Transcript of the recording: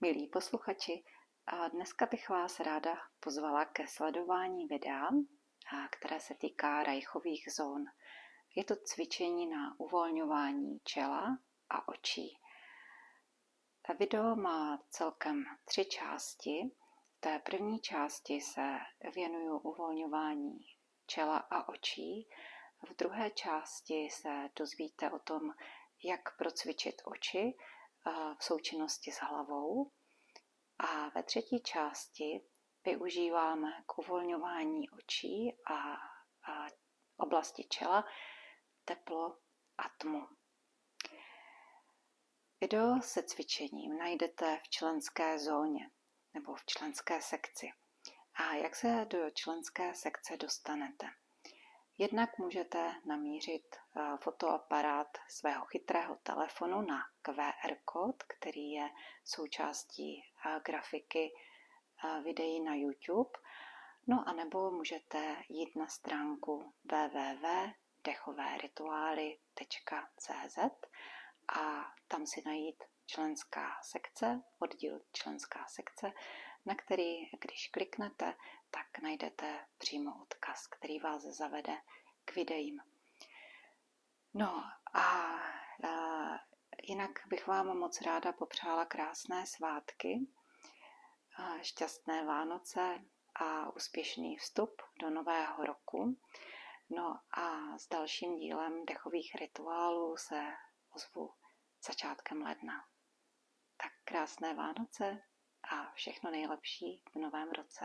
Milí posluchači, dneska bych vás ráda pozvala ke sledování videa, které se týká rajchových zón. Je to cvičení na uvolňování čela a očí. Video má celkem tři části. V té první části se věnuju uvolňování čela a očí. V druhé části se dozvíte o tom, jak procvičit oči v součinnosti s hlavou. A ve třetí části využíváme k uvolňování očí a, a oblasti čela teplo a tmu. Video se cvičením najdete v členské zóně nebo v členské sekci. A jak se do členské sekce dostanete? Jednak můžete namířit eh, fotoaparát svého chytrého telefonu na QR kód, který je součástí eh, grafiky eh, videí na YouTube. No a nebo můžete jít na stránku www.dechoverituály.cz a tam si najít členská sekce, oddíl členská sekce, na který, když kliknete, tak najdete přímo odkaz, který vás zavede k videím. No a, a jinak bych vám moc ráda popřála krásné svátky, a šťastné Vánoce a úspěšný vstup do nového roku. No a s dalším dílem dechových rituálů se ozvu začátkem ledna. Tak krásné Vánoce a všechno nejlepší v novém roce.